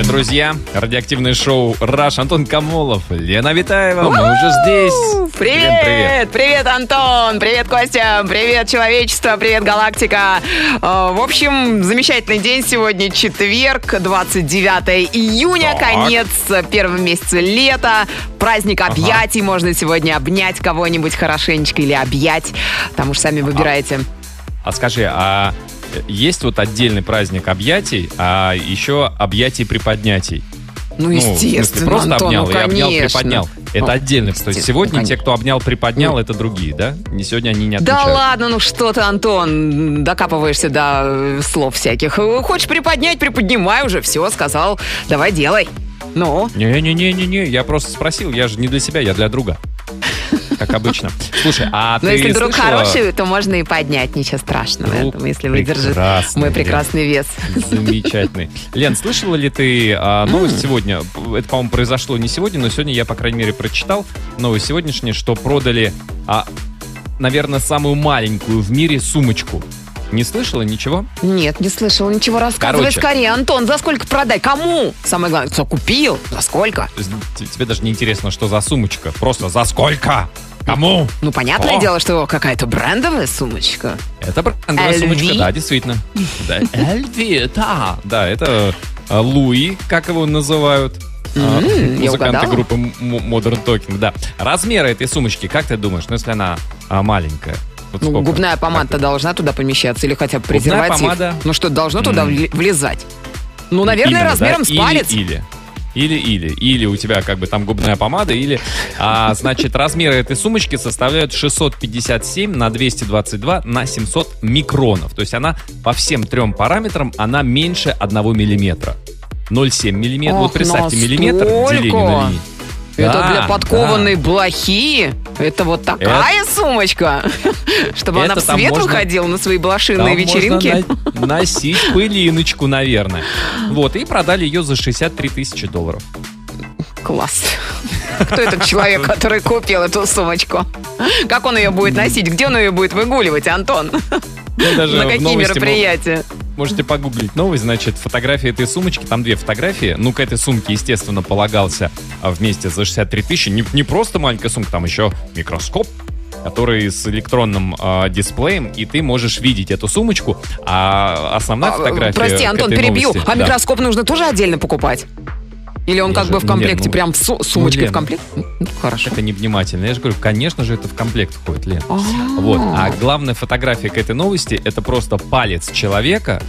Привет, друзья! Радиоактивное шоу «Раш» Антон Камолов, Лена Витаева. Мы уже здесь. Привет! Лен, привет! Привет, Антон! Привет, Костя! Привет, человечество! Привет, галактика! Э, В общем, замечательный день сегодня, четверг, 29 июня, Так. конец первого месяца лета, праздник объятий, можно сегодня обнять кого-нибудь хорошенечко или объять, там уж сами выбираете. А скажи, а есть вот отдельный праздник объятий, а еще объятий приподнятий? Ну, Ну, естественно, просто Антон, обнял ну, и обнял, приподнял. Это Ну, отдельно. То есть сегодня те, конечно. кто обнял, приподнял, это другие, да? Не сегодня они не Да отмечают. ладно, ну что ты, Антон, докапываешься до э, слов всяких. Хочешь приподнять, приподнимай уже, все, сказал, давай делай. Ну, Не-не-не-не-не, я просто спросил, я же не для себя, я для друга. Как обычно. Слушай, а Но ты если друг слышала- хороший, то можно и поднять, ничего страшного. Друг Этому, если выдержит прекрасный, мой Лен. прекрасный вес. Замечательный. Лен, слышала ли ты а, новость сегодня? Это, по-моему, произошло не сегодня, но сегодня я, по крайней мере, прочитал новость сегодняшняя, что продали, а, наверное, самую маленькую в мире сумочку. Не слышала ничего? Нет, не слышал ничего. Рассказывай Короче. скорее, Антон, за сколько продай? Кому? Самое главное, кто купил? За сколько? Тебе даже не интересно, что за сумочка. Просто за сколько? Кому? Ну, понятное О. дело, что какая-то брендовая сумочка. Это брендовая LV? сумочка, да, действительно. LV, да. Да, это а, Луи, как его называют. Я Музыканты группы Modern Talking, да. Размеры этой сумочки, как ты думаешь, ну если она а, маленькая? Вот Ну, губная помада должна туда помещаться или хотя бы Губная презерватив. помада? Ну что, должно туда вли- влезать? Ну, наверное, Именно, размером да? с палец. Или. Или, или, или у тебя как бы там губная помада, или, а, значит, размеры этой сумочки составляют 657 на 222 на 700 микронов. То есть она по всем трем параметрам, она меньше 1 миллиметра. 0,7 миллиметра. Вот представьте, миллиметр настолько? деление на линии. Это для подкованной блохи. Это вот такая сумочка, чтобы она в свет выходила на свои блошиные вечеринки. носить пылиночку, наверное. Вот, и продали ее за 63 тысячи долларов. Класс. Кто этот человек, который купил эту сумочку? Как он ее будет носить? Где он ее будет выгуливать, Антон? Ну, даже На какие мероприятия? Можете погуглить новость, значит, фотография этой сумочки, там две фотографии. Ну, к этой сумке, естественно, полагался вместе за 63 тысячи. Не, не просто маленькая сумка, там еще микроскоп, который с электронным а, дисплеем, и ты можешь видеть эту сумочку. А основная А, фотография Прости, Антон, перебью. новости- А да. микроскоп нужно тоже отдельно покупать? Или он Не как же- бы в Лен, комплекте, ну, прям с сумочкой Лен, в комплект? Ну, Хорошо. Это невнимательно. Я же говорю, конечно же, это в комплект входит, Лен. А. Вот. А главная фотография к этой новости это просто палец человека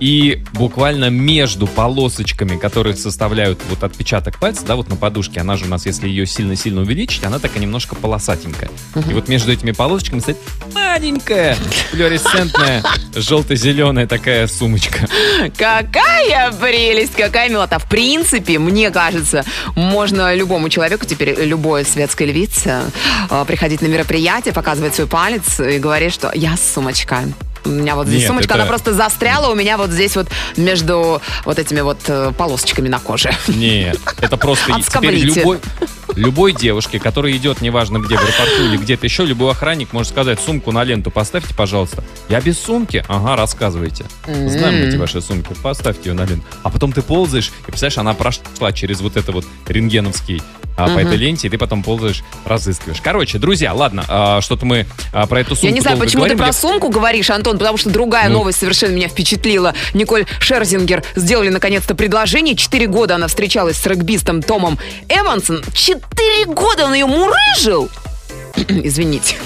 и буквально между полосочками, которые составляют вот отпечаток пальца, да, вот на подушке, она же у нас, если ее сильно-сильно увеличить, она такая немножко полосатенькая. И вот между этими полосочками стоит маленькая, флуоресцентная, желто-зеленая такая сумочка. Какая прелесть, какая милота. В принципе, мне кажется, можно любому человеку теперь, любой светской львице, э, приходить на мероприятие, показывать свой палец и говорить, что я сумочка. У меня вот здесь Нет, сумочка, это- она просто застряла у меня вот здесь вот между вот этими вот э, полосочками на коже. Нет, это просто теперь Отскоблите. любой, любой девушке, которая идет, неважно где, в аэропорту или где-то еще, любой охранник может сказать, сумку на ленту поставьте, пожалуйста. Я без сумки? Ага, рассказывайте. Знаем мы эти ваши сумки, поставьте ее на ленту. А потом ты ползаешь, и представляешь, она прошла через вот это вот рентгеновский а, по этой ленте, и ты потом ползаешь, разыскиваешь. Короче, друзья, ладно, а, что-то мы а, про эту сумку Я не знаю, почему ты говорим. про Я- сумку говоришь, Антон, потому что другая Ну. новость совершенно меня впечатлила. Николь Шерзингер сделали наконец-то предложение. Четыре года она встречалась с регбистом Томом Эвансом. Четыре года он ее мурыжил! Извините.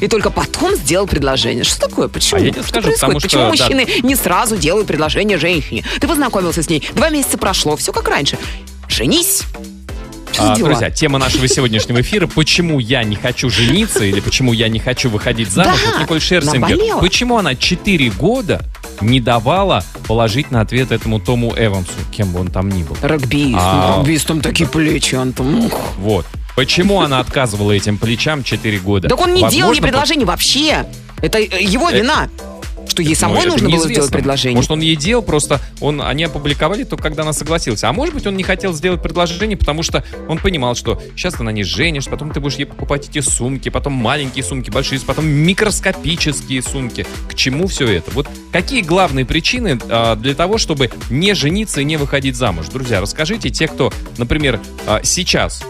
И только потом сделал предложение. Что такое? Почему? А я тебе что скажу, происходит? потому что, Почему да. мужчины не сразу делают предложение женщине? Ты познакомился с ней, два месяца прошло, все как раньше. Женись. А, друзья, тема нашего сегодняшнего эфира «Почему я не хочу жениться» или «Почему я не хочу выходить замуж?» Да, Николь Шерсингер. наболела. Почему она 4 года не давала положительный ответ этому Тому Эвансу, кем бы он там ни был? Регбист. А. Ну, регбист, там такие плечи, Антон. Ух. Вот. Почему она отказывала этим плечам 4 года? Так он не делал ей Возможно, предложение вообще. Это э, его Э, вина. Что ей Ну, самой нужно было сделать предложение? Может, он ей делал, просто он, они опубликовали только когда она согласилась. А может быть, он не хотел сделать предложение, потому что он понимал, что сейчас ты на ней женишь, потом ты будешь ей покупать эти сумки, потом маленькие сумки, большие, потом микроскопические сумки. К чему все это? Вот какие главные причины а, для того, чтобы не жениться и не выходить замуж? Друзья, расскажите те, кто, например, а, сейчас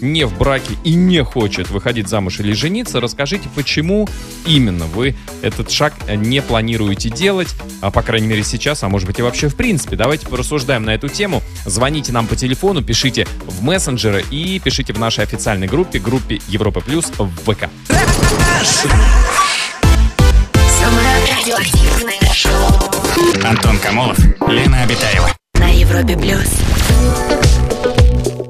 не в браке и не хочет выходить замуж или жениться, расскажите, почему именно вы этот шаг не планируете делать, а, по крайней мере сейчас, а может быть и вообще в принципе. Давайте порассуждаем на эту тему. Звоните нам по телефону, пишите в мессенджеры и пишите в нашей официальной группе, группе Европа Плюс в ВК. Антон Камолов, Лена Обитаева. на Европе плюс.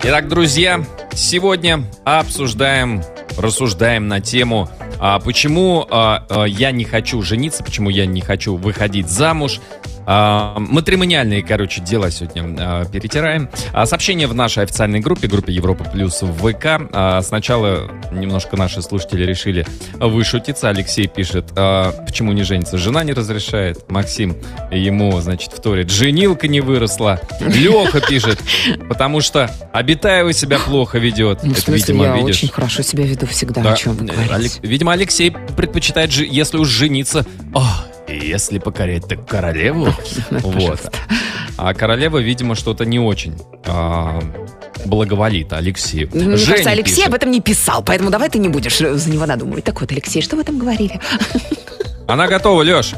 Итак, друзья, сегодня обсуждаем, рассуждаем на тему, а, почему а, а, я не хочу жениться, почему я не хочу выходить замуж. А, матримониальные, короче, дела сегодня а, перетираем. А, сообщение в нашей официальной группе, группе Европа Плюс в ВК. А, сначала немножко наши слушатели решили вышутиться. Алексей пишет, а, почему не женится? Жена не разрешает. Максим ему, значит, вторит, женилка не выросла. Леха пишет, потому что Обитаева себя плохо ведет. Ну, в Это, смысле, видимо, я видишь. очень хорошо себя веду всегда. Да. О чем вы Э, говорите? Алек- Видимо, Алексей предпочитает, жи- если уж жениться, «О, если покорять, так королеву. Вот. А королева, видимо, что-то не очень а, благоволит Алексею. Ну, Мне Женя кажется, Алексей пишет, об этом не писал, поэтому давай ты не будешь э, за него надумывать. Так вот, Алексей, что вы там говорили? Она готова, Леш.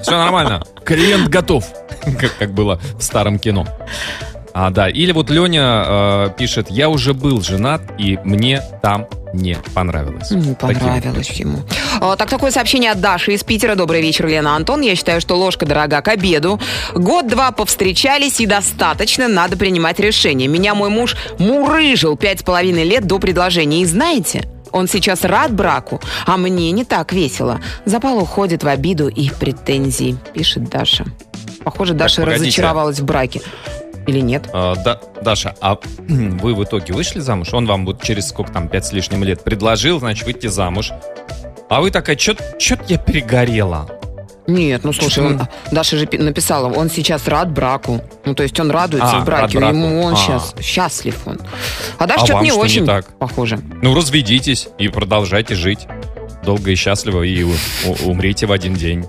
Все нормально. Клиент готов. Как, как было в старом кино. А, да. Или вот Леня э, пишет, я уже был женат, и мне там не понравилось. Не Такие понравилось ему. А, Так, такое сообщение от Даши из Питера. Добрый вечер, Лена Антон. Я считаю, что ложка дорога к обеду. Год-два повстречались и достаточно, надо принимать решение. Меня мой муж мурыжил пять с половиной лет до предложения. И знаете, он сейчас рад браку, а мне не так весело. Запал уходит в обиду и претензии, пишет Даша. Похоже, Даша погодите. разочаровалась в браке. Или нет? А, да, Даша, а вы в итоге вышли замуж? Он вам вот через сколько там, пять с лишним лет предложил, значит, выйти замуж. А вы такая, что-то я перегорела. Нет, ну слушай, он- Даша же пи- написала, он сейчас рад браку. Ну, то есть он радуется А, в браке, браку. ему он А. сейчас счастлив он. А Даша А что-то не что не очень так? похоже. Ну, разведитесь и продолжайте жить. Долго и счастливо, и умрите в один день.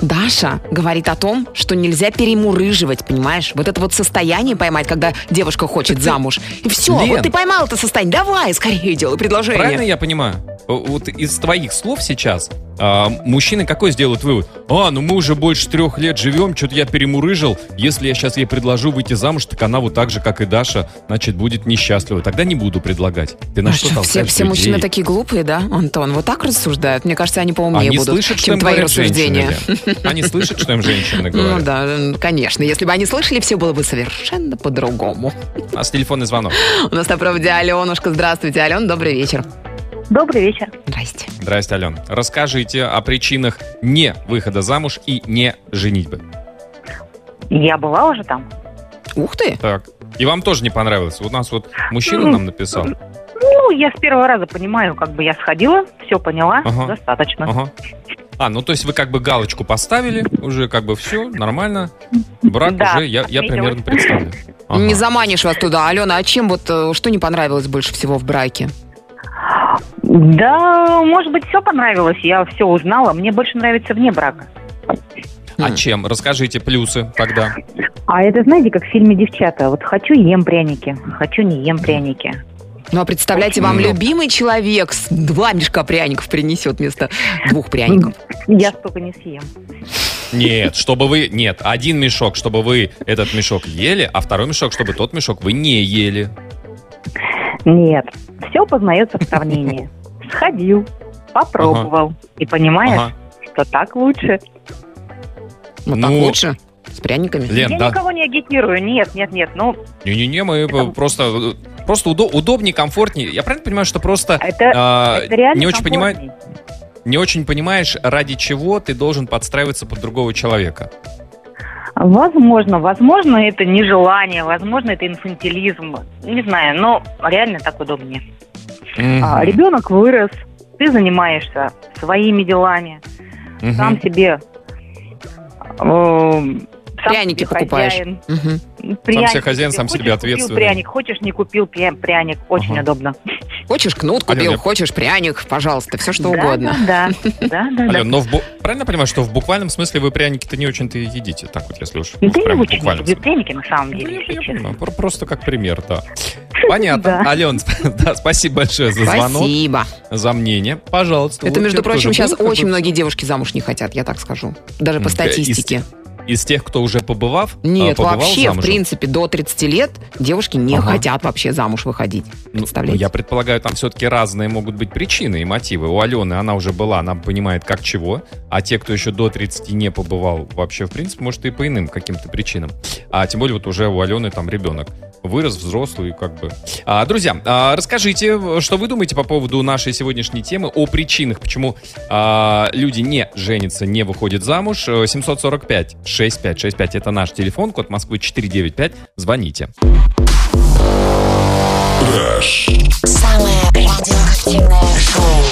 Даша говорит о том, что нельзя перемурыживать, понимаешь? Вот это вот состояние поймать, когда девушка хочет замуж. И все, Лен. вот ты поймал это состояние. Давай, скорее делай предложение. Правильно я понимаю? Вот из твоих слов сейчас а, мужчины какой сделают вывод? А, ну мы уже больше трех лет живем, что-то я перемурыжил. Если я сейчас ей предложу выйти замуж, так она вот так же, как и Даша, значит, будет несчастлива. Тогда не буду предлагать. Ты на А что что, все, все людей? мужчины такие глупые, да, Антон? Вот так рассуждают? Мне кажется, они поумнее Они будут, слышат, чем твои рассуждения. женщины. Они слышат, что им женщины Ну говорят. да, м, конечно. Если бы они слышали, все было бы совершенно по-другому. У нас телефонный звонок. У нас на проводе Аленушка. Здравствуйте, Ален, добрый вечер. Добрый вечер. Здрасте. Здрасте, Ален. Расскажите о причинах не выхода замуж и не женитьбы. Я была уже там. Ух ты! Так. И вам тоже не понравилось? У нас вот мужчина нам написал. Ну, я с первого раза понимаю, как бы я сходила, все поняла, Ага. достаточно. Ага. А, ну то есть вы как бы галочку поставили, уже как бы все, нормально. Брак Да, уже, я, я примерно представлю. Ага. Не заманишь вас туда, Алена. А чем вот, э, что не понравилось больше всего в браке? Да, может быть, все понравилось, я все узнала. Мне больше нравится вне брака. А чем? Расскажите плюсы тогда. А это, знаете, как в фильме «Девчата». Вот хочу ем пряники, хочу не ем пряники. Ну, а представляете, вам Ну. любимый человек с два мешка пряников принесет вместо двух пряников. Я столько не съем. Нет, чтобы вы... Нет, один мешок, чтобы вы этот мешок ели, а второй мешок, чтобы тот мешок вы не ели. Нет, все познается в сравнении. Сходил, попробовал и понимаешь, Ага. что так лучше. Ну, так Ну, лучше. С пряниками. Лен, я да. никого не агитирую, нет, нет, нет. Ну, Не-не-не, мы Это- просто... Просто удо- удобнее, комфортнее. Я правильно понимаю, что просто это, а, это реально не очень понимаю, не очень понимаешь, ради чего ты должен подстраиваться под другого человека. Возможно, возможно, это нежелание, возможно, это инфантилизм. Не знаю, но реально так удобнее. Мгм. А, ребенок вырос, ты занимаешься своими делами, Мгм. сам себе Эм, сам Пряники покупаешь. хозяин. Мгм. Пряник себе хозяин, сам Хочешь, себе купил ответственный. пряник, хочешь, не купил пря- пряник. Очень Ага. удобно. Хочешь кнут купил, Алена, я- хочешь пряник, пожалуйста, все что Да, угодно. Да, да, да, да. Ален, но в бу- правильно понимаю, что в буквальном смысле вы пряники-то не очень-то едите, так вот, если уж Да я прям в очень люблю пряники на самом Ну, деле, я- если я понимаю, про- Просто как пример, да. Понятно. Да. Ален, да, спасибо большое за звонок, Спасибо. за мнение. Пожалуйста. Это, между прочим, сейчас очень многие девушки замуж не хотят, я так скажу. Даже по статистике. Из тех, кто уже побывав, а, Нет, побывал вообще, в замужем? принципе, до 30 лет девушки не Ага. хотят вообще замуж выходить. Ну, ну, Представляете? я предполагаю, там все-таки разные могут быть причины и мотивы. У Алены она уже была, она понимает, как чего. А те, кто еще до 30 не побывал, вообще, в принципе, может, и по иным каким-то причинам. А тем более вот уже у Алены там ребенок вырос, взрослый, как бы. А, друзья, а, расскажите, что вы думаете по поводу нашей сегодняшней темы, о причинах, почему а, люди не женятся, не выходят замуж. Э, 745-6565, это наш телефон, код Москвы 495. Звоните. Самое радиоактивное шоу.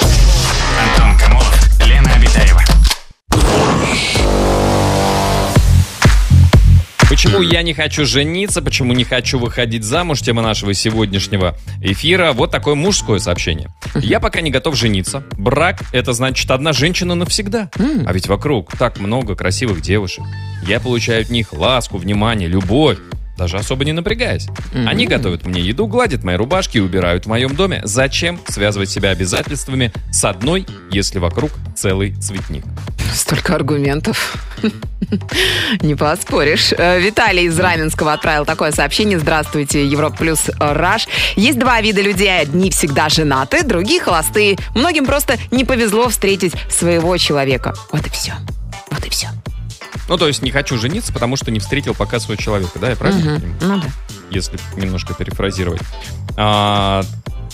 Почему я не хочу жениться, почему не хочу выходить замуж, тема нашего сегодняшнего эфира. Вот такое мужское сообщение. Я пока не готов жениться. Брак — это значит одна женщина навсегда. А ведь вокруг так много красивых девушек. Я получаю от них ласку, внимание, любовь. Даже особо не напрягаясь. Они готовят мне еду, гладят мои рубашки и убирают в моем доме. Зачем связывать себя обязательствами с одной, если вокруг целый цветник? Столько аргументов. Не поспоришь. Э, Виталий из Раменского отправил такое сообщение. Здравствуйте, Европа плюс э, Раш. Есть два вида людей. Одни всегда женаты, другие холостые. Многим просто не повезло встретить своего человека. Вот и все. Вот и все. Ну, то есть не хочу жениться, потому что не встретил пока своего человека, да, я правильно понимаю? Ну да. если немножко перефразировать. А,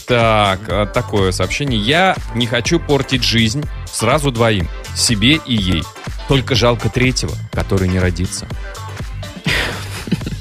так, а, такое сообщение. Я не хочу портить жизнь сразу двоим, себе и ей. Только жалко третьего, который не родится.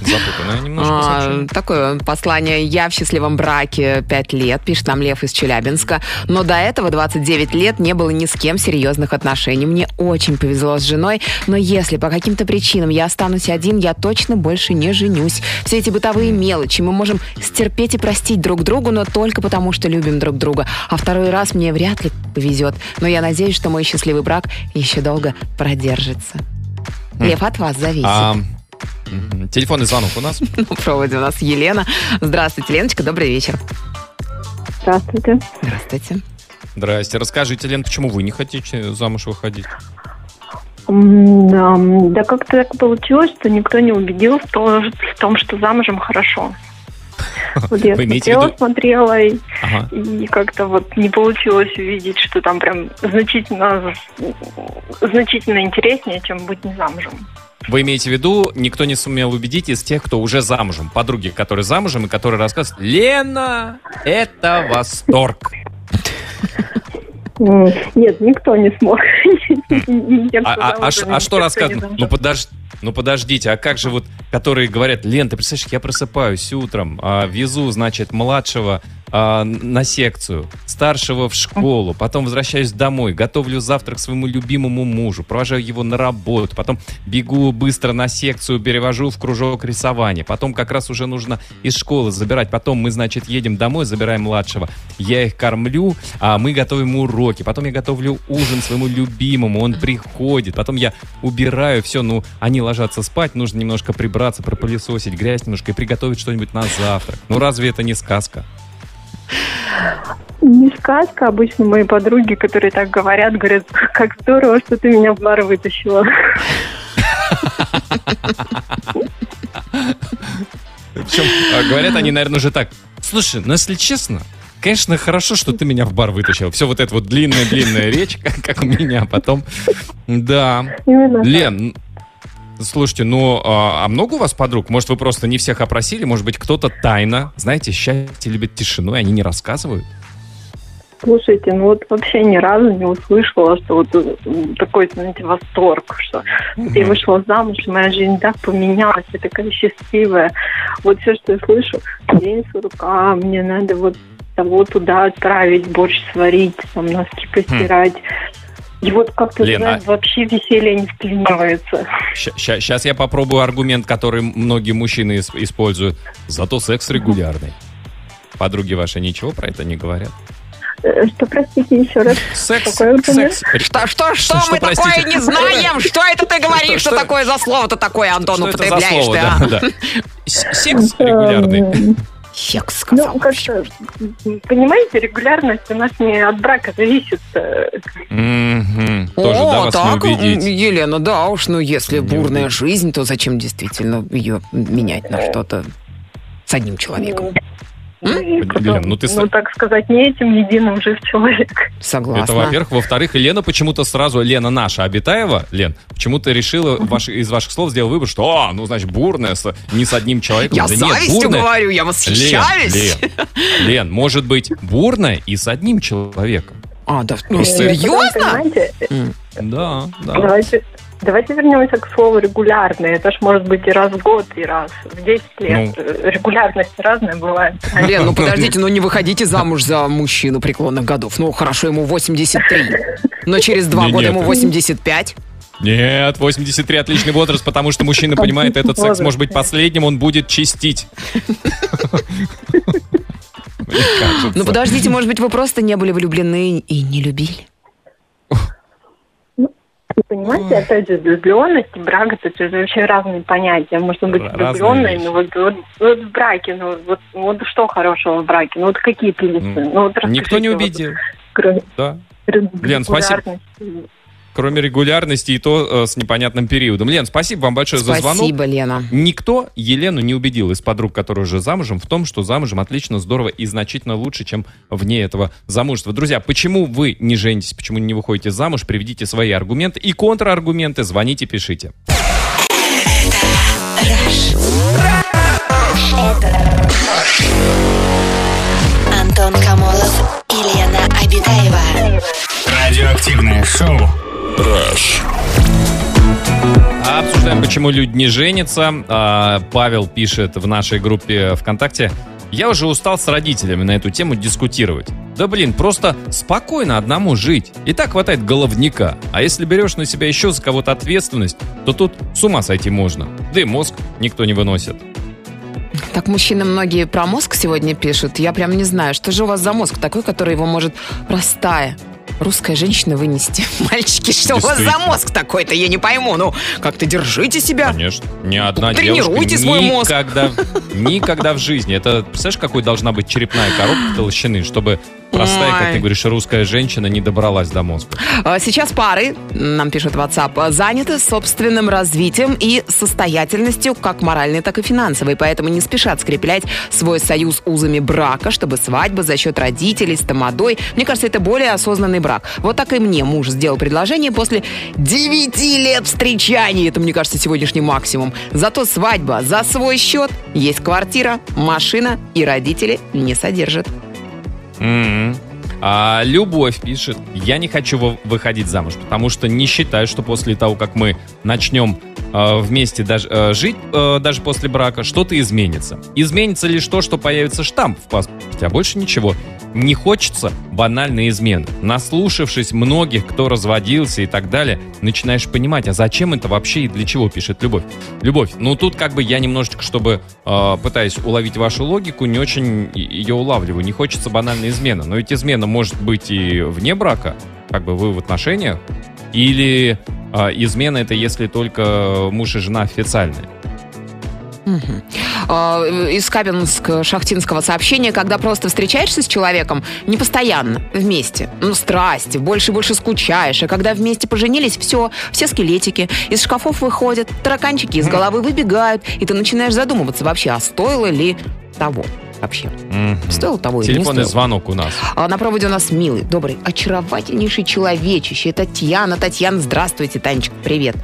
Запутанное немножко А, сообщение. такое послание. Я в счастливом браке 5 лет, пишет нам Лев из Челябинска. Но до этого 29 лет не было ни с кем серьезных отношений. Мне очень повезло с женой, но если по каким-то причинам я останусь один, я точно больше не женюсь. Все эти бытовые мелочи мы можем стерпеть и простить друг другу, но только потому, что любим друг друга. А второй раз мне вряд ли повезет. Но я надеюсь, что мой счастливый брак еще долго продержится. Лев, от вас зависит. А. телефонный звонок у нас. На проводе у нас Елена. Здравствуйте, Леночка, добрый вечер. Здравствуйте. Здравствуйте. Здрасте. Расскажите, Лен, почему вы не хотите замуж выходить? Да, да как-то так получилось, что никто не убедил в то- в том, что замужем хорошо. Вот я Вы смотрела, виду- смотрела, и, Ага. и как-то вот не получилось увидеть, что там прям значительно, значительно интереснее, чем быть не замужем. Вы имеете в виду, никто не сумел убедить из тех, кто уже замужем. Подруги, которые замужем и которые рассказывают, Лена, это восторг. Нет, никто не смог. А, а- а а что замужем. Ну, подож- ну подождите, а как же вот, которые говорят, Лен, ты представляешь, я просыпаюсь утром, а, везу, значит, младшего а, на секцию, старшего в школу, потом возвращаюсь домой, готовлю завтрак своему любимому мужу, провожаю его на работу, потом бегу быстро на секцию, перевожу в кружок рисования, потом как раз уже нужно из школы забирать, потом мы, значит, едем домой, забираем младшего, я их кормлю, а мы готовим уроки, потом я готовлю ужин своему любимому, он приходит, потом я убираю все, ну, они ложатся спать, нужно немножко прибраться, пропылесосить грязь немножко и приготовить что-нибудь на завтрак. Ну, разве это не сказка? Не сказка, обычно мои подруги, которые так говорят, говорят, как здорово, что ты меня в бар вытащила. Причем а, говорят они, наверное, уже так. Слушай, ну если честно, конечно, хорошо, что ты меня в бар вытащил. Все вот это вот длинная-длинная речь, как, как у меня, потом... Да. Именно. Лен, слушайте, ну, а, а много у вас подруг? Может, вы просто не всех опросили? Может быть, кто-то тайно, знаете, счастье любит тишину, и они не рассказывают? Слушайте, ну вот вообще ни разу не услышала, что вот э, такой, знаете, восторг, что вот я вышла замуж, моя жизнь так поменялась, я такая счастливая. Вот все, что я слышу, день сурка, мне надо вот того туда отправить, борщ сварить, там носки постирать. И вот как-то Лен, знаешь, а- вообще веселье не вклинивается. Сейчас я попробую аргумент, который многие мужчины ис- используют. Зато секс регулярный. Подруги ваши ничего про это не говорят? Э, Что, простите, еще раз? Секс, секс. Что, что, что, Что, мы простите? такое не знаем? Что это ты говоришь? Что, Что- такое за слово-то такое, Антон, Что это за употребляешь слово? ты, а? Да, да. Секс регулярный. Эм, Секс сказал. Ну, как-то, понимаете, регулярность у нас не от брака зависит. Мгм. Тоже, да, О, вас так, не убедить. м, Елена, да уж, ну если Не бурная убедить. жизнь, то зачем действительно ее менять на что-то с одним человеком? и Потом, ну ты ну, так сказать, не этим единым жив человек. Согласна. Это, во-первых. Во-вторых, Лена почему-то сразу, Лена наша, Абитаева, Лен, почему-то решила ваш- из ваших слов сделал выбор, что, а, ну, значит, бурная, с- не с одним человеком. Я Да с нет, завистью бурная. говорю, я восхищаюсь. Лен, Лен, Лен, может быть, бурная и с одним человеком. А, да, ну серьезно? Да, да. давайте, давайте вернемся к слову регулярный. Это ж может быть и раз в год, и раз в 10 лет. Ну. Э, Регулярность разная бывает. Лен, ну подождите, ну не выходите замуж за мужчину преклонных годов. Ну хорошо, ему 83. Но через два года ему 85. Нет, 83 отличный возраст, потому что мужчина понимает, этот секс может быть последним, он будет чистить. Ну подождите, может быть, вы просто не были влюблены и не любили? Понимаете, опять же, влюбленность и брак это же разные понятия. Можно быть влюбленной, но вот, вот, вот в браке, ну вот, вот что хорошего в браке? Ну вот какие плюсы? М, Ну, вот Никто не расскажите, вот, убедил. кроме Да. Лен, спасибо. Кроме регулярности и то э, с непонятным периодом. Лен, спасибо вам большое за звонок. Спасибо, Лена. Никто Елену не убедил из подруг, которые уже замужем, в том, что замужем отлично, здорово и значительно лучше, чем вне этого замужества. Друзья, почему вы не женитесь, почему не выходите замуж, приведите свои аргументы и контраргументы, звоните, пишите. Антон Камолов и Лена. Радиоактивное шоу. А Обсуждаем, почему люди не женятся. А, Павел пишет в нашей группе ВКонтакте. Я уже устал с родителями на эту тему дискутировать. Да блин, просто спокойно одному жить. И так хватает головника. А если берешь на себя еще за кого-то ответственность, то тут с ума сойти можно. Да и мозг никто не выносит. Так мужчины многие про мозг сегодня пишут. Я прям не знаю, что же у вас за мозг такой, который его может простая русская женщина вынести. Мальчики, что у вас за мозг такой-то? Я не пойму. Ну, как-то держите себя. Конечно. Ни одна Тренируйте свой мозг. никогда, никогда в жизни. Это, представляешь, какой должна быть черепная коробка толщины, чтобы простая, как Ой. ты говоришь, русская женщина не добралась до мозга. А Сейчас пары, нам пишет WhatsApp, заняты собственным развитием и состоятельностью, как моральной, так и финансовой, поэтому не спешат скреплять свой союз узами брака, чтобы свадьба за счет родителей с тамадой. Мне кажется, это более осознанный брак. Вот так и мне муж сделал предложение после 9 лет встречаний. Это, мне кажется, сегодняшний максимум. Зато свадьба за свой счет, есть квартира, машина и родители не содержат. М-м. А Любовь пишет, я не хочу вы- выходить замуж, потому что не считаю, что после того, как мы начнем э, вместе даже, э, жить, э, даже после брака, что-то изменится. Изменится лишь то, что появится штамп в паспорте, а больше ничего. Не хочется банальной измены. Наслушавшись многих, кто разводился и так далее, начинаешь понимать, а зачем это вообще и для чего, пишет Любовь. Любовь, ну тут как бы я немножечко, чтобы э, пытаюсь уловить вашу логику, не очень ее улавливаю. Не хочется банальной измены. Но ведь измена может быть и вне брака, как бы вы в отношениях, или э, измена это если только муж и жена официальные. А, Из Кабинск-Шахтинского сообщения, когда просто встречаешься с человеком не постоянно, вместе, ну, страсти, больше и больше скучаешь, а когда вместе поженились, все, все скелетики из шкафов выходят, тараканчики из головы выбегают, и ты начинаешь задумываться вообще, а стоило ли того вообще? Мгм. Стоило того или не Телефонный стоило? звонок у нас. А на проводе у нас милый, добрый, очаровательнейший человечище. Татьяна. Татьяна, здравствуйте, Танечка, привет.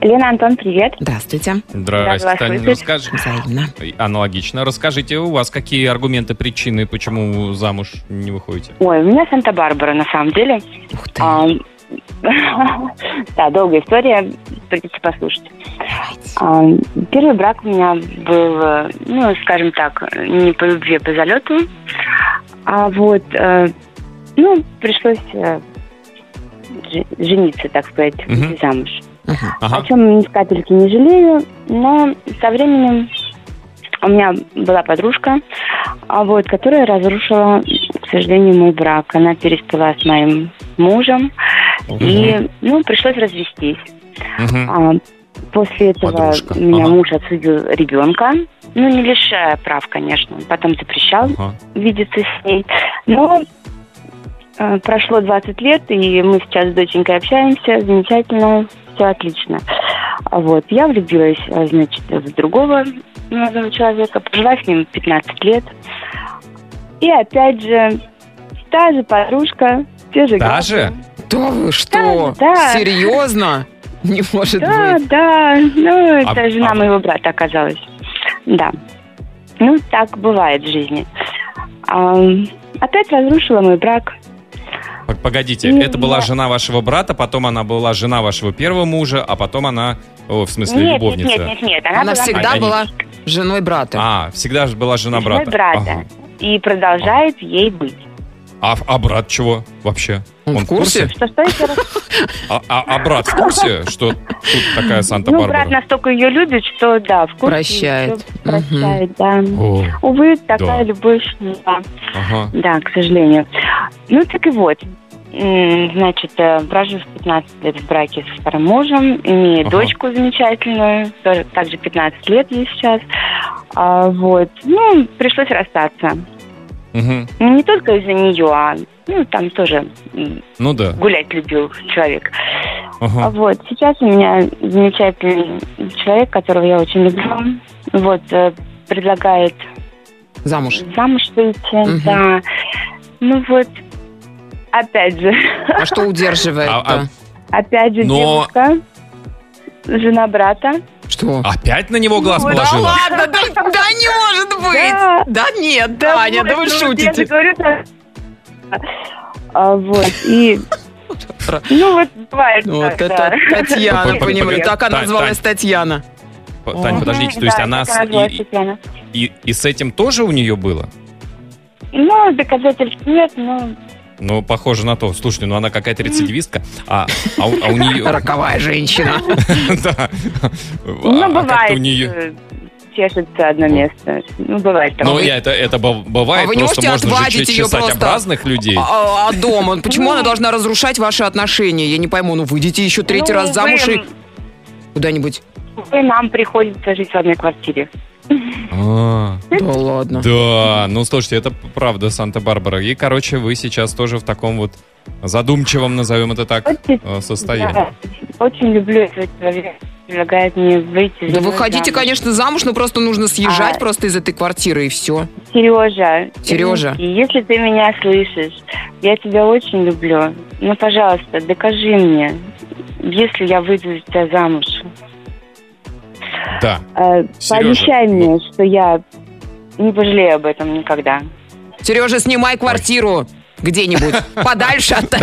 Лена, Антон, привет. Здравствуйте. Здрасте, вас Таня. Расскажи. Взаимно. Аналогично. Расскажите, у вас какие аргументы, причины, почему замуж не выходите? Ой, у меня Санта-Барбара, на самом деле. Ух ты. А, Да, долгая история, придется послушать. А, Первый брак у меня был, э, ну, скажем так, не по любви, а по залету. А вот, э, ну, пришлось э, же- жениться, так сказать, выйти замуж. Ага. О чем ни капельки не жалею, но со временем у меня была подружка, а вот, которая разрушила, к сожалению, мой брак. Она переспала с моим мужем, и, ну, пришлось развестись. Мгм. А, после этого Подружка. меня Ага. муж отсудил ребенка, ну, не лишая прав, конечно, потом запрещал Ага. видеться с ней. Но э, прошло 20 лет, и мы сейчас с доченькой общаемся, замечательно, все отлично. А Вот, я влюбилась, э, значит, в другого молодого человека, прожила с ним 15 лет. И опять же, та же подружка, те же Та же? Да вы что? Да, да. Серьезно? Не может Да, быть. да, ну, это А- жена а- моего брата оказалась. Да. Ну, так бывает в жизни. Ам, опять разрушила мой брак. Погодите, Ну, это была да. жена вашего брата, потом она была жена вашего первого мужа, а потом она, о, в смысле, нет, любовница. нет, нет, нет, нет. Она, Она была всегда Они- была женой брата. А, всегда же была жена женой брата. брата. Ага. И продолжает ей быть. А, а брат чего вообще? Он в курсе? Что, что еще раз? А, а- а брат в курсе, что тут такая Ну, Санта-Барбара? брат настолько ее любит, что да, в курсе. Прощает. Прощает, да. О, Увы, такая Да. любовь, да. ага. Да, к сожалению. Ну, так и вот. Значит, э, прожив 15 лет в браке со вторым мужем, имея Ага. дочку замечательную, тоже также 15 лет ей сейчас. А, вот. Ну, пришлось расстаться. Ну, не только из-за нее, а ну, там тоже Ну да. гулять любил человек. А Ага. вот, сейчас у меня замечательный человек, которого я очень люблю. Вот, э, предлагает Замуж. замуж выйти, Мгм. да. Ну вот, опять же, А что удерживает-то? А- опять же Но- девушка, жена брата. Что? Опять на него глаз Ну, Да положила? ладно, да, да не может быть. Да. Да нет, Таня, да вы ну, Я же шутите. говорю, да. А, вот, и... Ну, вот бывает Ну, Вот так, это да. Татьяна, погоди. так она называлась Татьяна. Тань, подождите, то есть Да, она и- и с этим тоже у нее было? Ну, доказательств нет, но... Ну, похоже на то. Слушайте, ну она какая-то рецидивистка, а, а, у, а у нее... Роковая женщина. Да. Ну, А- а бывает, у нее... э, чешется одно место. Ну, бывает Ну, такое. я, это, это бывает, А вы не просто можете можно отвадить чесать просто? об разных людей. А, а дома? Почему она должна разрушать ваши отношения? Я не пойму. Ну, выйдите еще третий Ну, раз замуж вы- и куда-нибудь. вы нам приходится жить в одной квартире. А, Да ладно. Да, ну слушайте, это правда Санта-Барбара. И, короче, вы сейчас тоже в таком вот задумчивом, назовем это так, Очень, э, состоянии. да, очень люблю этого человека. Предлагает мне выйти Да выходите, замуж. конечно, замуж, но просто нужно съезжать А. просто из этой квартиры и все. Сережа, Сережа. если ты меня слышишь, я тебя очень люблю. Ну, пожалуйста, докажи мне, если я выйду за тебя замуж. Да. Э, Сережа, пообещай ну- мне, что я не пожалею об этом никогда. Сережа, снимай квартиру где-нибудь подальше от, от,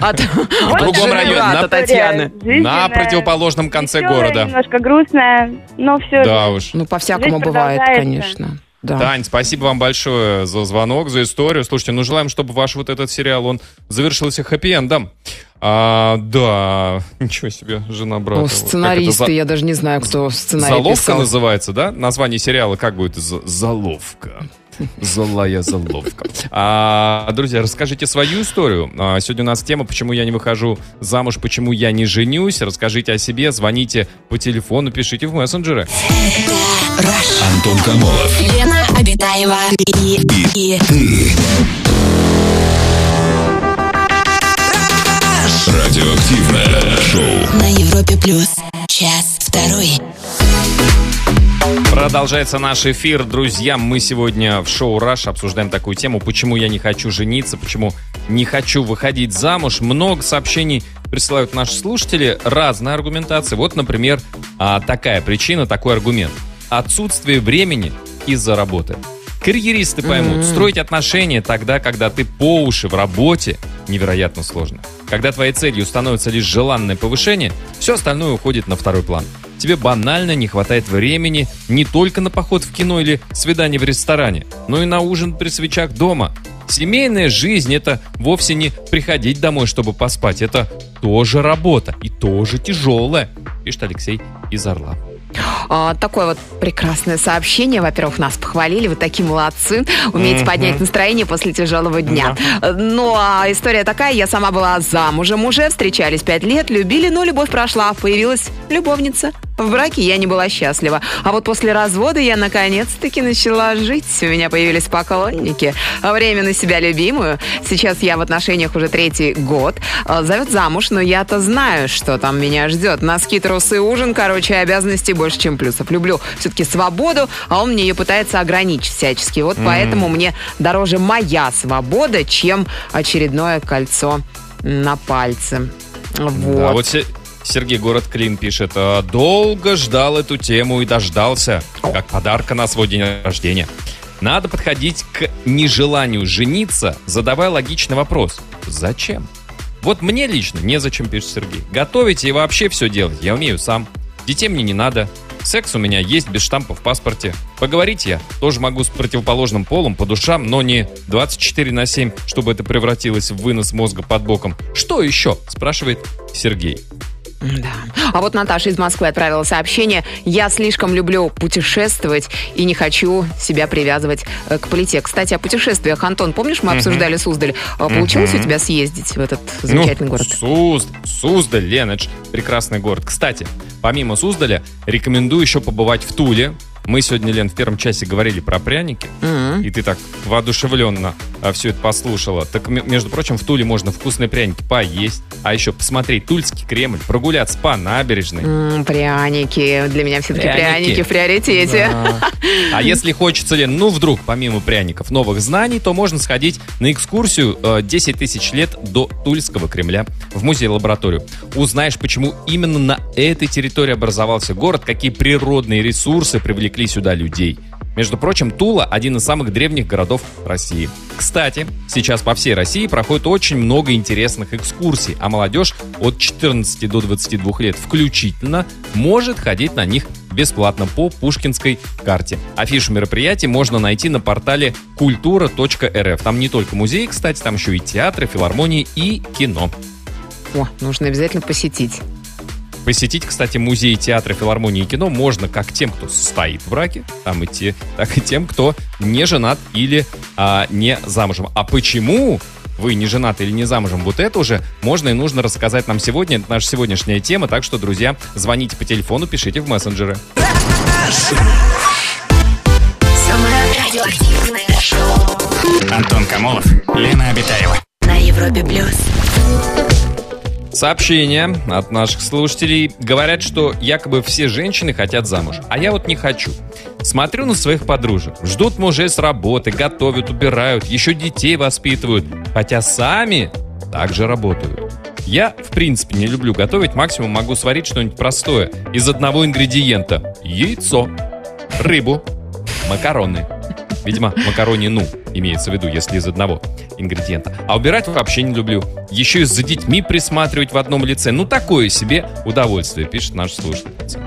от другом районе, на- Татьяны. На противоположном конце города. Немножко грустная, но все Да уж. Ну, по-всякому бывает, конечно. Да. Тань, спасибо вам большое за звонок, за историю. Слушайте, ну желаем, чтобы ваш вот этот сериал, он завершился хэппи-эндом. А, да, ничего себе, жена брата. Ну, Вот это сценаристы, за- я даже не знаю, кто сценарий Заловка писал. называется, да? Название сериала как будет? Заловка. Злая заловка. А, друзья, расскажите свою историю. А, сегодня у нас тема «Почему я не выхожу замуж, почему я не женюсь». Расскажите о себе, звоните по телефону, пишите в мессенджеры. Антон Камолов. Лена Обитаева и, и Радиоактивное шоу. на Европе плюс. Час второй. Продолжается наш эфир. Друзья, мы сегодня в шоу «Раш» обсуждаем такую тему, почему я не хочу жениться, почему не хочу выходить замуж. Много сообщений присылают наши слушатели, разные аргументации. Вот, например, а, такая причина, такой аргумент. Отсутствие времени из-за работы. Карьеристы поймут, строить отношения тогда, когда ты по уши в работе, невероятно сложно. Когда твоей целью становится лишь желанное повышение, все остальное уходит на второй план. Тебе банально не хватает времени не только на поход в кино или свидание в ресторане, но и на ужин при свечах дома. Семейная жизнь это вовсе не приходить домой, чтобы поспать. Это тоже работа и тоже тяжелая, пишет Алексей из Орла. А, такое вот прекрасное сообщение. Во-первых, нас похвалили, вы такие молодцы, умеете поднять настроение после тяжелого дня. Ну, а история такая, я сама была замужем уже, встречались пять лет, любили, но любовь прошла, появилась любовница. В браке я не была счастлива. А вот после развода я наконец-таки начала жить. У меня появились поклонники. Время на себя любимую. Сейчас я в отношениях уже третий год. А, Зовет замуж, но я-то знаю, что там меня ждет. Носки, трусы, ужин. Короче, обязанностей больше, чем плюсов. Люблю все-таки свободу, а он мне ее пытается ограничить всячески. Вот поэтому мне дороже моя свобода, чем очередное кольцо на пальце. Вот. Да, вот Се- Сергей Город Клин пишет, «А, долго ждал эту тему и дождался, как подарка на свой день рождения. Надо подходить к нежеланию жениться, задавая логичный вопрос. Зачем? Вот мне лично незачем, пишет Сергей. Готовить и вообще все делать я умею сам. Детей мне не надо. Секс у меня есть без штампа в паспорте. Поговорить я тоже могу с противоположным полом по душам, но не 24 на 7, чтобы это превратилось в вынос мозга под боком. Что еще? Спрашивает Сергей. Да. А вот Наташа из Москвы отправила сообщение. Я слишком люблю путешествовать и не хочу себя привязывать э, к плите. Кстати, о путешествиях. Антон, помнишь, мы обсуждали Суздаль? А Получилось у тебя съездить в этот замечательный Ну, город? Суз- Суздаль, Лена, прекрасный город. Кстати, помимо Суздаля, рекомендую еще побывать в Туле. Мы сегодня, Лен, в первом часе говорили про пряники, и ты так воодушевленно все это послушала. Так, между прочим, в Туле можно вкусные пряники поесть, а еще посмотреть Тульский Кремль, прогуляться по набережной. М, пряники. Для меня все-таки Пряники. пряники в приоритете. А если хочется, Лен, ну вдруг, помимо пряников, новых знаний, то можно сходить на экскурсию э, 10 тысяч лет до Тульского Кремля в музей-лабораторию. Узнаешь, почему именно на этой территории образовался город, какие природные ресурсы привлекли сюда людей. Между прочим, Тула – один из самых древних городов России. Кстати, сейчас по всей России проходит очень много интересных экскурсий, а молодежь от 14 до 22 лет включительно может ходить на них бесплатно по Пушкинской карте. Афишу мероприятий можно найти на портале культура.рф. Там не только музеи, кстати, там еще и театры, филармонии и кино. О, нужно обязательно посетить. Посетить, кстати, музеи, театры, филармонии и кино можно как тем, кто стоит в браке, там идти, так и тем, кто не женат или а, не замужем. А почему вы не женаты или не замужем, вот это уже можно и нужно рассказать нам сегодня. Это наша сегодняшняя тема, так что, друзья, звоните по телефону, пишите в мессенджеры. Самое радиоактивное шоу Антон Камолов, Лена Обитаева. на Европе плюс. Сообщения от наших слушателей говорят, что якобы все женщины хотят замуж, а я вот не хочу. Смотрю на своих подружек, ждут мужей с работы, готовят, убирают, еще детей воспитывают, хотя сами также работают. Я, в принципе, не люблю готовить, максимум могу сварить что-нибудь простое из одного ингредиента. Яйцо, рыбу, макароны. Видимо, макаронину имеется в виду, если из одного ингредиента. А убирать вообще не люблю. Еще и за детьми присматривать в одном лице. Ну, такое себе удовольствие, пишет наш слушательница.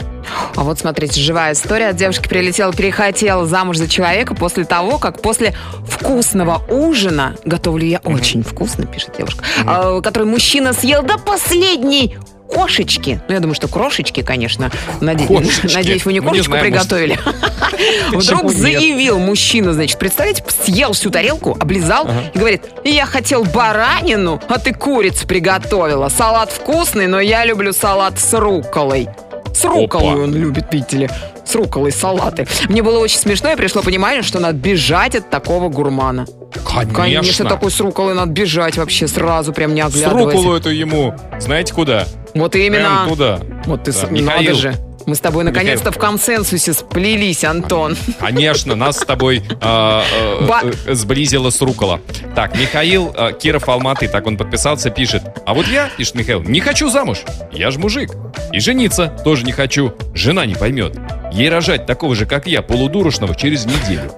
А вот смотрите, живая история. Девушка прилетела, перехотела замуж за человека после того, как после вкусного ужина, готовлю я очень вкусно, пишет девушка, а, который мужчина съел до последней кошечки. Ну, я думаю, что крошечки, конечно. Наде- Кошечки. Надеюсь, вы не Ну, не кошечку может. приготовили. Вдруг заявил мужчина, значит, представляете, съел всю тарелку, облизал и говорит, я хотел баранину, а ты курицу приготовила. Салат вкусный, но я люблю салат с рукколой. С рукколой Опа. он любит, видите ли. С рукколой салаты. Мне было очень смешно, и пришло понимание, что надо бежать от такого гурмана. Конечно, такой с рукколой надо бежать вообще сразу, прям не С оглядываясь. руколу эту ему, знаете куда? Вот Прям именно. туда. Вот ты, Да, с- надо же. Мы с тобой наконец-то в консенсусе сплелись, Антон. Конечно, нас с тобой э, э, сблизила с рукола. Так, Михаил э, Киров Алматы, так он подписался, пишет. А вот я, пишет Михаил, не хочу замуж. Я ж мужик. И жениться тоже не хочу. Жена не поймет. Ей рожать такого же, как я, полудурочного, через неделю.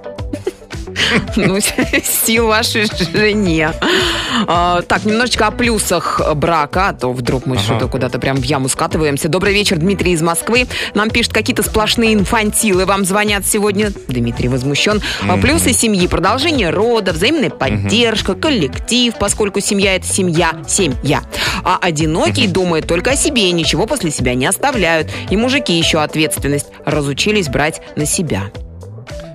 Ну, сил вашей жене. А, Так, немножечко о плюсах брака, а то вдруг мы что-то куда-то прям в яму скатываемся. Добрый вечер, Дмитрий из Москвы. Нам пишет, какие-то сплошные инфантилы вам звонят сегодня. Дмитрий возмущен. А, Плюсы семьи, продолжение рода, взаимная поддержка, коллектив, поскольку семья это семья, семья. А одинокий думает только о себе, ничего после себя не оставляют. И мужики еще ответственность разучились брать на себя.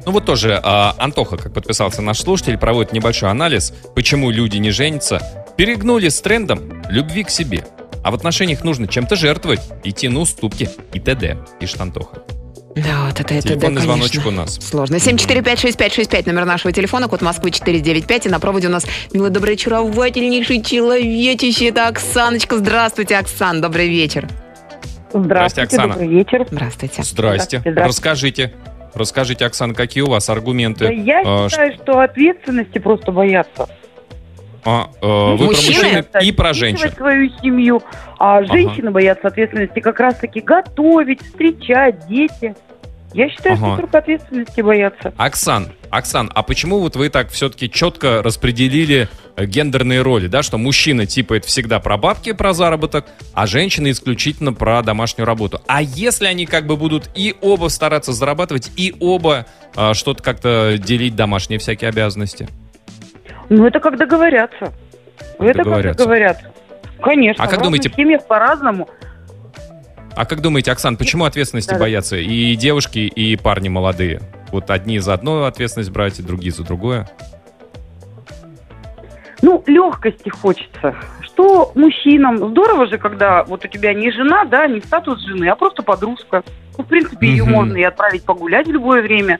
Ну вот тоже а, Антоха, как подписался наш слушатель, проводит небольшой анализ, почему люди не женятся. Перегнули с трендом любви к себе. А в отношениях нужно чем-то жертвовать, идти на уступки и т.д., пишет Антоха. Да, вот это, это, Телефонный да, звоночек конечно. у нас. Сложно. 7456565, номер нашего телефона, код Москвы 495. И на проводе у нас, милый, добрый, очаровательнейший человечище. Это Оксаночка. Здравствуйте, Оксан. Добрый вечер. Здрасте, Оксана. добрый вечер. Здравствуйте. Здрасте. Здравствуйте, здравствуйте. Расскажите. Расскажите, Оксана, какие у вас аргументы? Да я А, считаю, что ответственности просто боятся. А, э, вы про Мужчины? мужчин Боятся и про женщин. свою семью, а женщины боятся ответственности как раз-таки готовить, встречать, дети. Я считаю, Ага. что только ответственности боятся. Оксан, Оксан, а почему вот вы так все-таки четко распределили э, гендерные роли, да, что мужчина типа это всегда про бабки, про заработок, а женщина исключительно про домашнюю работу. А если они как бы будут и оба стараться зарабатывать, и оба э, что-то как-то делить домашние всякие обязанности? Ну, это как договорятся. Это договорятся. как договорятся. Конечно. А как в думаете- семьях по-разному. А как думаете, Оксан, почему ответственности Да-да. боятся и девушки, и парни молодые? Вот одни за одну ответственность брать, и другие за другое. Ну, легкости хочется. Что мужчинам? Здорово же, когда вот у тебя не жена, да, не статус жены, а просто подружка. Ну, в принципе, ее можно и отправить погулять в любое время.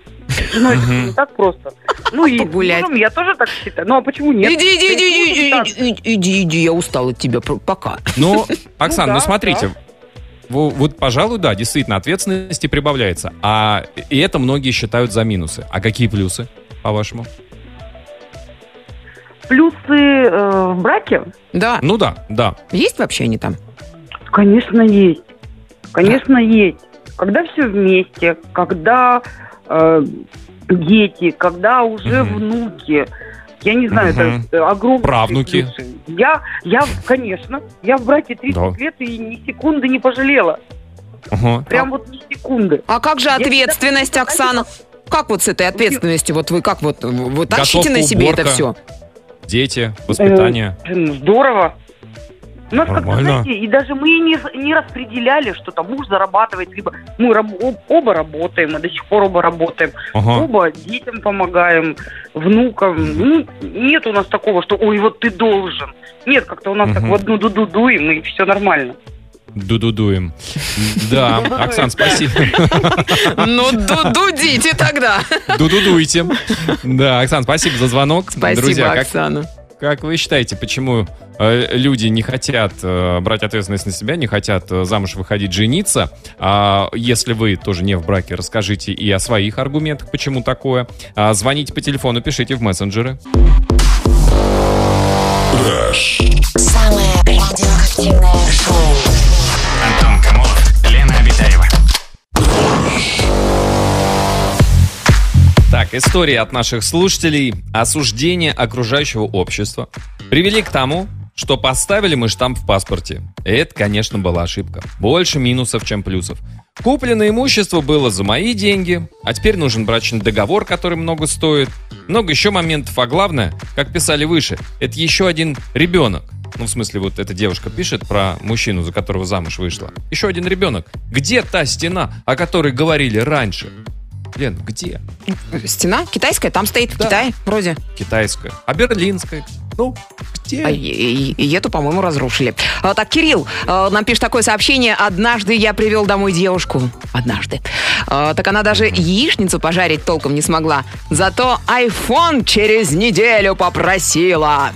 Ну, это не так просто. Ну, и Погулять. мужем я тоже так считаю. Ну, а почему нет? Иди, иди, иди, иди, иди, иди, иди, иди, я устал от тебя. Пока. Ну, Оксан, ну, да, смотрите, вот, пожалуй, да, действительно, ответственности прибавляется. А и это многие считают за минусы. А какие плюсы, по-вашему? Плюсы э, в браке? Да. Ну да, да. Есть вообще они там? Конечно, есть. Конечно, есть. Когда все вместе, когда э, дети, когда уже Мгм. внуки. Я не знаю, Мгм. это огромные Правнуки. плюсы. Я, я, конечно, я в браке 30 Да. лет и ни секунды не пожалела. Ага. Прям вот ни секунды. А как же Я ответственность, всегда- Оксана? Как вот с этой ответственностью? Вот вы как вот, вы тащите Готовка, на себе это уборка. все? Дети, воспитание. Блин, Здорово. У нас как-то, знаете, и даже мы не, не распределяли, что там муж зарабатывает, либо мы раб- об- оба работаем, мы до сих пор оба работаем. Ага. Оба детям помогаем, внукам. Ну, нет у нас такого, что ой, вот ты должен. Нет, как-то у нас так Мгм. в одну дуду дуем, и все нормально. Дудудуем. Да, Оксан, спасибо. Ну, ду- дудите тогда. Дудудуйте. Да, Оксан, спасибо за звонок. Спасибо, Друзья, Оксана. как вы считаете, почему э, люди не хотят э, брать ответственность на себя, не хотят э, замуж выходить, жениться? А если вы тоже не в браке, расскажите и о своих аргументах, почему такое. А, звоните по телефону, пишите в мессенджеры. Самое радиоактивное шоу. Так, история от наших слушателей. Осуждение окружающего общества привели к тому, что поставили мы штамп в паспорте. Это, конечно, была ошибка. Больше минусов, чем плюсов. Купленное имущество было за мои деньги, а теперь нужен брачный договор, который много стоит. Много еще моментов, а главное, как писали выше, это еще один ребенок. Ну, в смысле, вот эта девушка пишет про мужчину, за которого замуж вышла. Еще один ребенок. Где та стена, о которой говорили раньше? Лен, где? Стена китайская, там стоит в Да. Китае вроде. Китайская. А берлинская? Ну, где? А и- и эту, по-моему, разрушили. А, так, Кирилл а, нам пишет такое сообщение. Однажды я привел домой девушку. Однажды. А, так она даже яичницу пожарить толком не смогла. Зато iPhone через неделю попросила.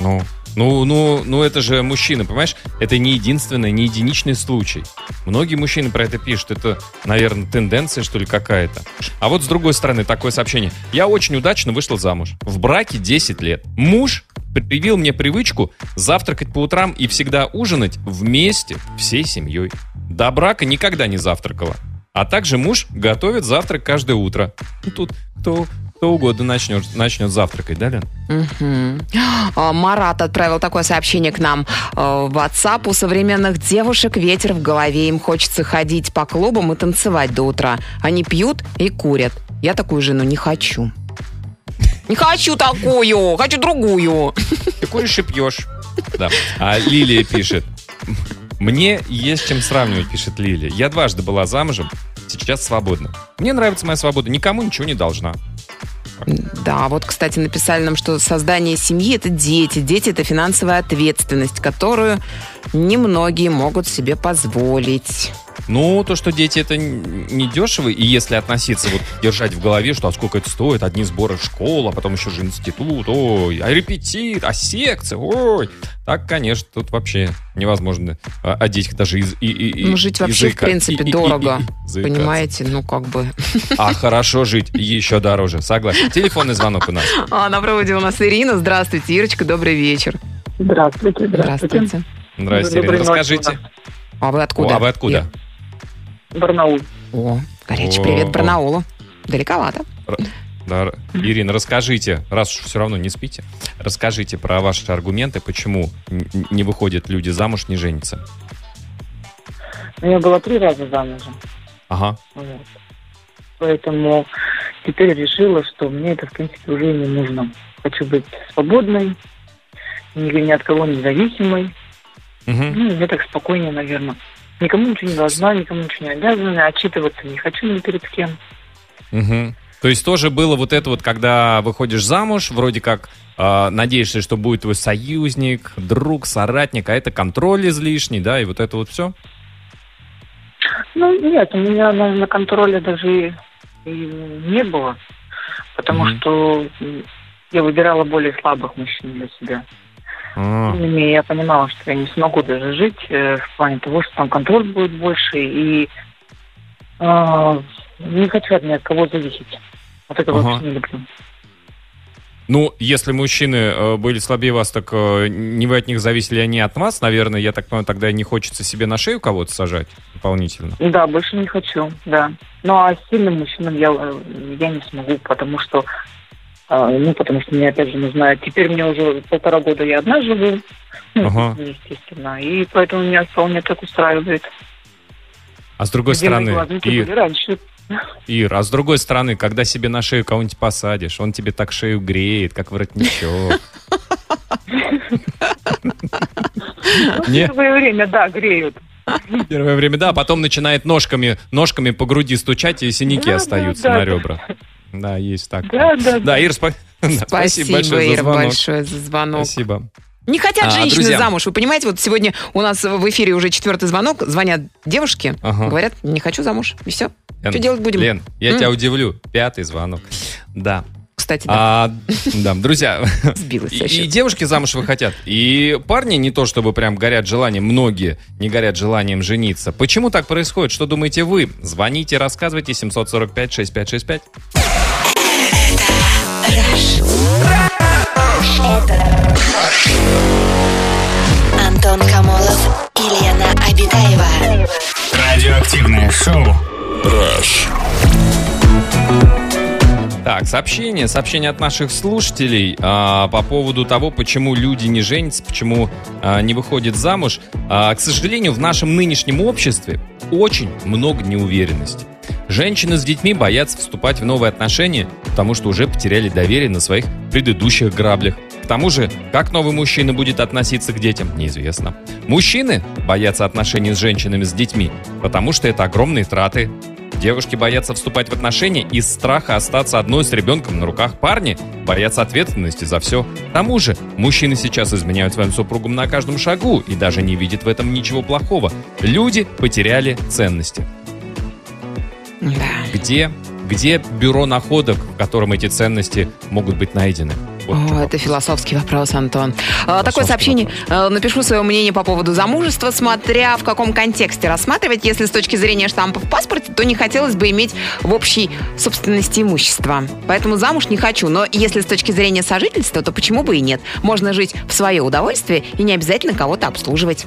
Ну, ну, ну, ну, это же мужчина, понимаешь? Это не единственный, не единичный случай. Многие мужчины про это пишут. Это, наверное, тенденция, что ли, какая-то. А вот с другой стороны, такое сообщение. Я очень удачно вышла замуж. В браке 10 лет. Муж привил мне привычку завтракать по утрам и всегда ужинать вместе, всей семьей. До брака никогда не завтракала. А также муж готовит завтрак каждое утро. Тут кто, кто угодно начнет, начнет завтракать, да, Лен? А, Марат отправил такое сообщение к нам э, в WhatsApp. У современных девушек ветер в голове. Им хочется ходить по клубам и танцевать до утра. Они пьют и курят. Я такую жену не хочу. Не хочу такую, хочу другую. Ты куришь и пьешь. Да. А Лилия пишет. Мне есть чем сравнивать, пишет Лилия. Я дважды была замужем, сейчас свободна. Мне нравится моя свобода, никому ничего не должна. Да, вот, кстати, написали нам, что создание семьи – это дети. Дети – это финансовая ответственность, которую немногие могут себе позволить. Ну, то, что дети это не дешево, и если относиться, вот держать в голове, что а сколько это стоит, одни сборы в школу, а потом еще же институт, ой, а репетит, а секция, ой. Так, конечно, тут вообще невозможно а, одеть их даже из и, и- Ну, жить вообще, в языка. принципе, И- и- и- дорого. и-. Понимаете, ну как бы. А хорошо жить еще дороже, согласен. Телефонный звонок у нас. А на проводе у нас Ирина. Здравствуйте, Ирочка, добрый вечер. Здравствуйте, Здравствуйте. Здрасте, Ирина, расскажите. А вы откуда? О, а вы откуда? Барнаул. О, горячий О, привет. Барнаулу. Далековато. Да, Р- Ирина, расскажите, раз уж все равно не спите, расскажите про ваши аргументы, почему не выходят люди замуж, не женятся. Ну, Я была три раза замужем. Ага. Вот. Поэтому теперь решила, что мне это, в принципе, уже не нужно. Хочу быть свободной, ни, ни от кого не зависимой. Мгм. Ну, мне так спокойнее, наверное. Никому ничего не должна, никому ничего не обязана, отчитываться не хочу ни перед кем. Мгм. То есть тоже было вот это вот, когда выходишь замуж, вроде как э, надеешься, что будет твой союзник, друг, соратник, а это контроль излишний, да, и вот это вот все? Ну, нет, у меня на, на контроле даже и, не было, потому Мгм. что я выбирала более слабых мужчин для себя. А, Тем не менее, я понимала, что я не смогу даже жить э, в плане того, что там контроль будет больше, и а, не хочу от ни от кого зависеть. Вот это Ага. вообще не люблю. Ну, если мужчины э, были слабее вас, так э, не вы от них зависели, они от вас, наверное, я так понимаю, тогда не хочется себе на шею кого-то сажать дополнительно. Да, больше не хочу, да. Ну, а сильным мужчинам я, э, я не смогу, потому что а, ну, потому что мне, опять же, нужна... Теперь мне уже полтора года я одна живу, ну, Ага. естественно, и поэтому меня вполне так устраивает. А с другой Где стороны, были раньше. Ир, а с другой стороны, когда себе на шею кого-нибудь посадишь, он тебе так шею греет, как воротничок. Не? Первое время, да, греют. Первое время, да, а потом начинает ножками, ножками по груди стучать, и синяки остаются на да. Да, есть так. Да, да, Да, Ир, спа- да, Спасибо, большое за Ира, звонок. большое за звонок. Спасибо. Не хотят А, женщины друзья. замуж. Вы понимаете, вот сегодня у нас в эфире уже четвертый звонок. Звонят девушки, Ага. говорят, не хочу замуж. И все. Лен, Что делать будем? Лен, я М. тебя удивлю. Пятый звонок. Да. Кстати, да, А, да, друзья, сбилась и, и девушки замуж вы хотят, и парни не то чтобы прям горят желанием, многие не горят желанием жениться. Почему так происходит? Что думаете вы? Звоните, рассказывайте 745-6565. Антон Камолов и Лена Обитаева. Радиоактивное шоу. Так, сообщение, сообщение от наших слушателей а, по поводу того, почему люди не женятся, почему а, не выходят замуж. А, к сожалению, в нашем нынешнем обществе очень много неуверенности. Женщины с детьми боятся вступать в новые отношения, потому что уже потеряли доверие на своих предыдущих граблях. К тому же, как новый мужчина будет относиться к детям, неизвестно. Мужчины боятся отношений с женщинами с детьми, потому что это огромные траты, Девушки боятся вступать в отношения из страха остаться одной с ребенком на руках. Парни боятся ответственности за все. К тому же, мужчины сейчас изменяют своим супругам на каждом шагу и даже не видят в этом ничего плохого. Люди потеряли ценности. Да. Где, где бюро находок, в котором эти ценности могут быть найдены? Вот О, это вопрос. философский вопрос, Антон. А, Такое Философский сообщение. вопрос. э, Напишу свое мнение по поводу замужества, смотря в каком контексте рассматривать. Если с точки зрения штампа в паспорте, то не хотелось бы иметь в общей собственности имущества. Поэтому замуж не хочу. Но если с точки зрения сожительства, то почему бы и нет? Можно жить в свое удовольствие и не обязательно кого-то обслуживать.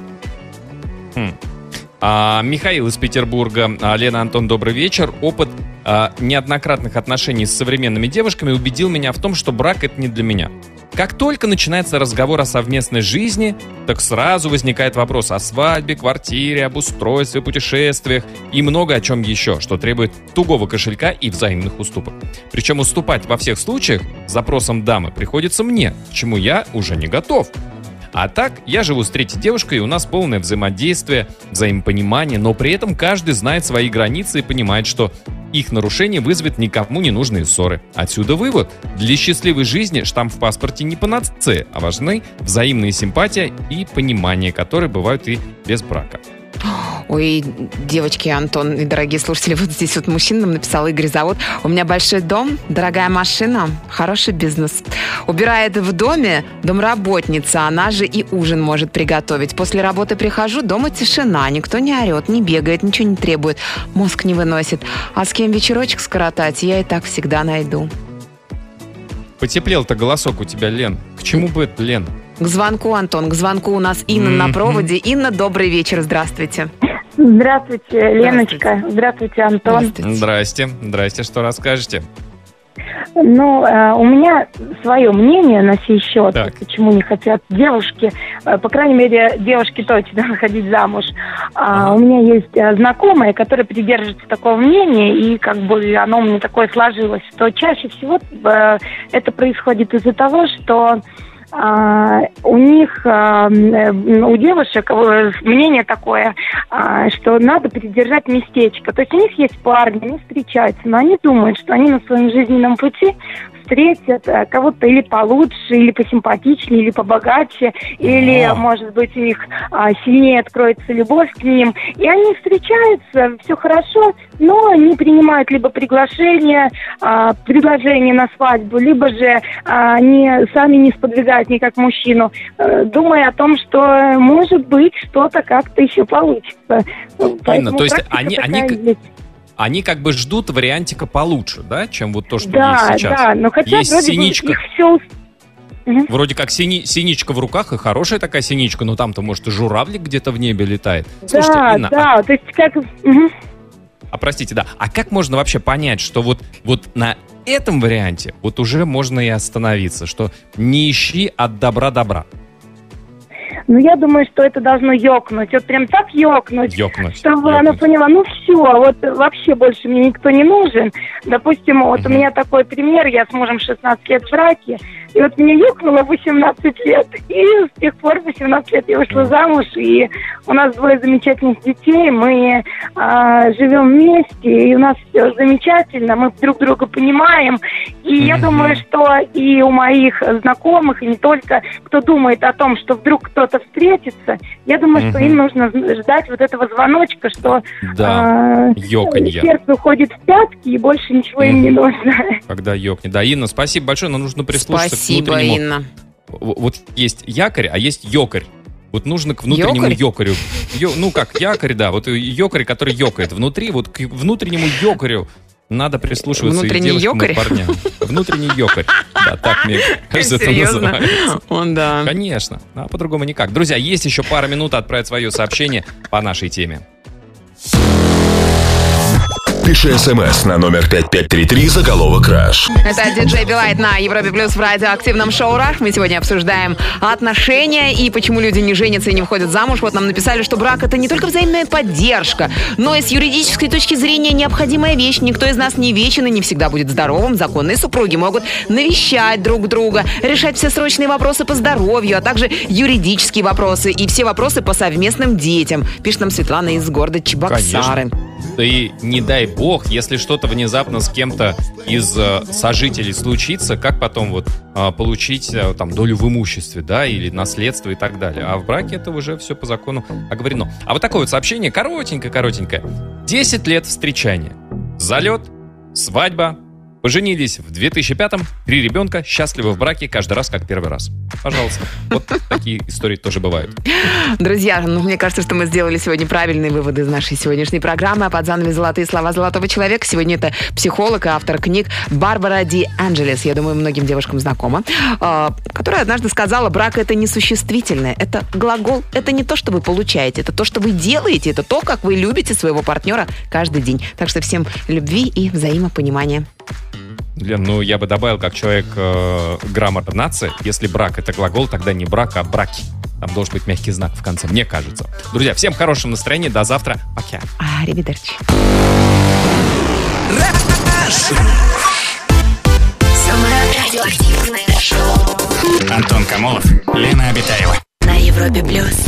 А, Михаил из Петербурга. А, Лена, Антон, добрый вечер. Опыт э, неоднократных отношений с современными девушками убедил меня в том, что брак это не для меня. Как только начинается разговор о совместной жизни, так сразу возникает вопрос о свадьбе, квартире, обустройстве, путешествиях и много о чем еще, что требует тугого кошелька и взаимных уступок. Причем уступать во всех случаях запросам дамы приходится мне, к чему я уже не готов. А так, я живу с третьей девушкой, и у нас полное взаимодействие, взаимопонимание, но при этом каждый знает свои границы и понимает, что их нарушение вызовет никому не нужные ссоры. Отсюда вывод. Для счастливой жизни штамп в паспорте не панацея, а важны взаимные симпатия и понимание, которые бывают и без брака. Ой, девочки, Антон и дорогие слушатели, вот здесь вот мужчина нам написал Игорь Завод. У меня большой дом, дорогая машина, хороший бизнес. Убирает в доме домработница, она же и ужин может приготовить. После работы прихожу, дома тишина, никто не орет, не бегает, ничего не требует, мозг не выносит. А с кем вечерочек скоротать, я и так всегда найду. Потеплел-то голосок у тебя, Лен. К чему бы это, Лен? К звонку, Антон, к звонку у нас Инна на проводе. Инна, добрый вечер, здравствуйте. Здравствуйте, Леночка. Здравствуйте, Антон. Здрасте. Здрасте, что расскажете? Ну, э, у меня свое мнение на сей счет, Так. почему не хотят девушки, э, по крайней мере, девушки точно выходить замуж. А, У меня есть э, знакомые, которые придерживаются такого мнения, и как бы оно у меня такое сложилось, что чаще всего э, это происходит из-за того, что у них, а, у девушек э, мнение такое, а, что надо придержать местечко. То есть у них есть парни, они встречаются, но они думают, что они на своем жизненном пути встретят э, кого-то или получше, или посимпатичнее, или побогаче, или, Ага. может быть, у них а, сильнее откроется любовь к ним. И они встречаются, все хорошо, но не принимают либо приглашение, а, предложение на свадьбу, либо же а, они сами не сподвигают никак мужчину, э, думая о том, что, может быть, что-то как-то еще получится. Поэтому то есть они- они- есть. Они как бы ждут вариантика получше, да, чем вот то, что Да, есть сейчас. да, но хотя есть вроде бы синичка. их все Вроде как сини- синичка в руках, и хорошая такая синичка, но там-то, может, и журавлик где-то в небе летает. Слушайте, да, Инна, а- да, то есть как... мгм. А простите, да. А как можно вообще понять, что вот, вот на этом варианте вот уже можно и остановиться, что не ищи от добра добра. Ну, я думаю, что это должно ёкнуть. Вот прям так ёкнуть, Ёкнуть. чтобы она поняла, ну все, вот вообще больше мне никто не нужен. Допустим, вот у меня такой пример, я с мужем 16 лет в браке, и вот мне ёкнуло 18 лет, и с тех пор 18 лет я вышла замуж, и у нас двое замечательных детей, мы а, живем вместе, и у нас все замечательно, мы друг друга понимаем, и я Мгм. думаю, что и у моих знакомых, и не только, кто думает о том, что вдруг кто-то встретится, я думаю, что им нужно ждать вот этого звоночка, что Да, ёканье. сердце уходит в пятки, и больше ничего им не нужно. Когда ёкнет. Да, Инна, спасибо большое, но нужно прислушаться Спасибо, к внутреннему... Инна. Вот есть якорь, а есть ёкарь. Вот нужно к внутреннему ёкарю. Ё- ну как, якорь, да. Вот ёкарь, который ёкает внутри, вот к внутреннему ёкарю надо прислушиваться Внутренний и девушкам, и ёкарь? парням. Внутренний ёкарь. Да, так мне кажется, это называется. Он, да. Конечно. А по-другому никак. Друзья, есть еще пара минут отправить свое сообщение по нашей теме. Пиши смс на номер 5533 заголовок «Краш». Это диджей Билайт на Европе Плюс в радиоактивном шоу «Раш». Мы сегодня обсуждаем отношения и почему люди не женятся и не выходят замуж. Вот нам написали, что брак — это не только взаимная поддержка, но и с юридической точки зрения необходимая вещь. Никто из нас не вечен и не всегда будет здоровым. Законные супруги могут навещать друг друга, решать все срочные вопросы по здоровью, а также юридические вопросы и все вопросы по совместным детям. Пишет нам Светлана из города Чебоксары. Да и не дай бог, если что-то внезапно с кем-то из э, сожителей случится, как потом вот э, получить э, там долю в имуществе, да, или наследство и так далее. А в браке это уже все по закону оговорено. А вот такое вот сообщение, коротенькое-коротенькое. 10 лет встречания. Залет, свадьба, Поженились в 2005-м, три ребенка, счастливы в браке, каждый раз как первый раз. Пожалуйста. Вот такие истории тоже бывают. Друзья, ну, мне кажется, что мы сделали сегодня правильные выводы из нашей сегодняшней программы. А под занавес «Золотые слова золотого человека» сегодня это психолог и автор книг Барбара Ди Анджелес. Я думаю, многим девушкам знакома. э, Которая однажды сказала, брак это не существительное, это глагол. Это не то, что вы получаете, это то, что вы делаете, это то, как вы любите своего партнера каждый день. Так что всем любви и взаимопонимания. Лен, ну я бы добавил, как человек э, граммар нации, если брак это глагол, тогда не брак, а браки. Там должен быть мягкий знак в конце, мне кажется. Друзья, всем хорошего настроения, до завтра. Пока. А, шоу Антон Камолов, Лена Обитаева. на Европе плюс.